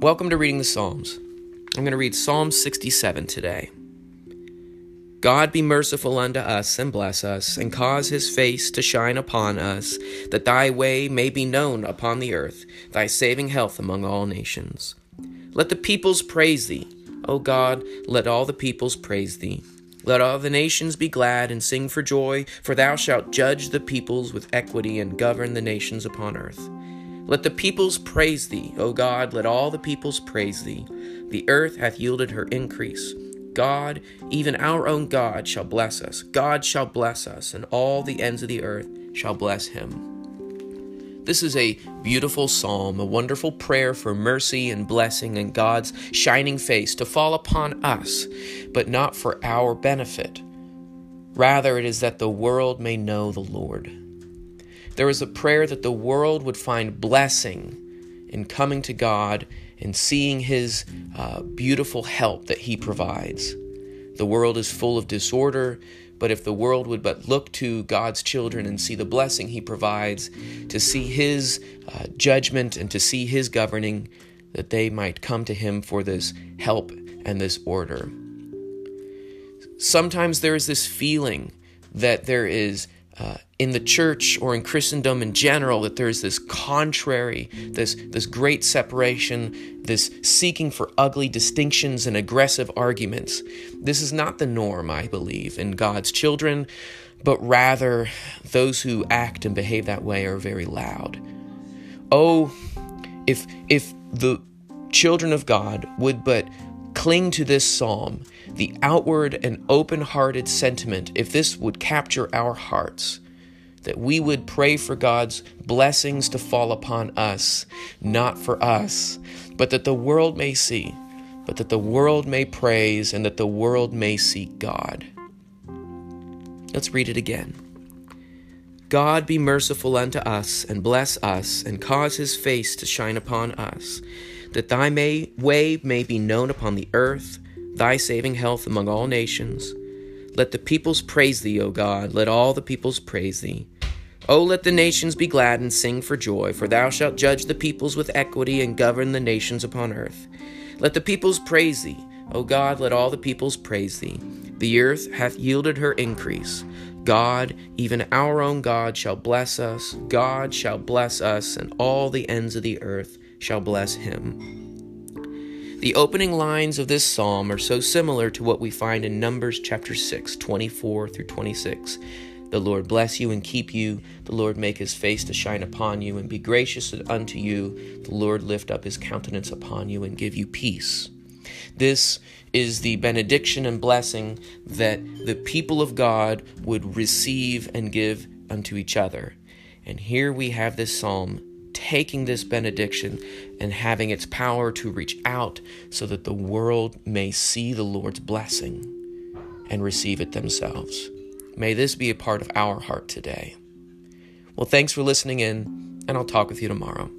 Welcome to reading the Psalms. I'm going to read Psalm 67 today. God be merciful unto us and bless us, and cause his face to shine upon us, that thy way may be known upon the earth, thy saving health among all nations. Let the peoples praise thee. O God, let all the peoples praise thee. Let all the nations be glad and sing for joy, for thou shalt judge the peoples with equity and govern the nations upon earth. Let the peoples praise thee, O God, let all the peoples praise thee. The earth hath yielded her increase. God, even our own God, shall bless us. God shall bless us, and all the ends of the earth shall bless him. This is a beautiful psalm, a wonderful prayer for mercy and blessing and God's shining face to fall upon us, but not for our benefit. Rather, it is that the world may know the Lord. There is a prayer that the world would find blessing in coming to God and seeing His uh, beautiful help that He provides. The world is full of disorder, but if the world would but look to God's children and see the blessing He provides, to see His uh, judgment and to see His governing, that they might come to Him for this help and this order. Sometimes there is this feeling that there is uh, in the church or in Christendom in general that there's this contrary, this, this great separation, this seeking for ugly distinctions and aggressive arguments. This is not the norm, I believe, in God's children, but rather those who act and behave that way are very loud. Oh, if if the children of God would but cling to this psalm, the outward and open hearted sentiment, if this would capture our hearts, that we would pray for God's blessings to fall upon us, not for us, but that the world may see, but that the world may praise, and that the world may see God. Let's read it again. God be merciful unto us, and bless us, and cause his face to shine upon us that thy may, way may be known upon the earth, thy saving health among all nations. Let the peoples praise thee, O God, let all the peoples praise thee. O let the nations be glad and sing for joy, for thou shalt judge the peoples with equity and govern the nations upon earth. Let the peoples praise thee, O God, let all the peoples praise thee. The earth hath yielded her increase. God, even our own God, shall bless us. God shall bless us, and all the ends of the earth shall bless him. The opening lines of this psalm are so similar to what we find in Numbers chapter 6, 24 through 26. The Lord bless you and keep you. The Lord make his face to shine upon you and be gracious unto you. The Lord lift up his countenance upon you and give you peace. This is the benediction and blessing that the people of God would receive and give unto each other. And here we have this psalm taking this benediction and having its power to reach out so that the world may see the Lord's blessing and receive it themselves. May this be a part of our heart today. Well, thanks for listening in, and I'll talk with you tomorrow.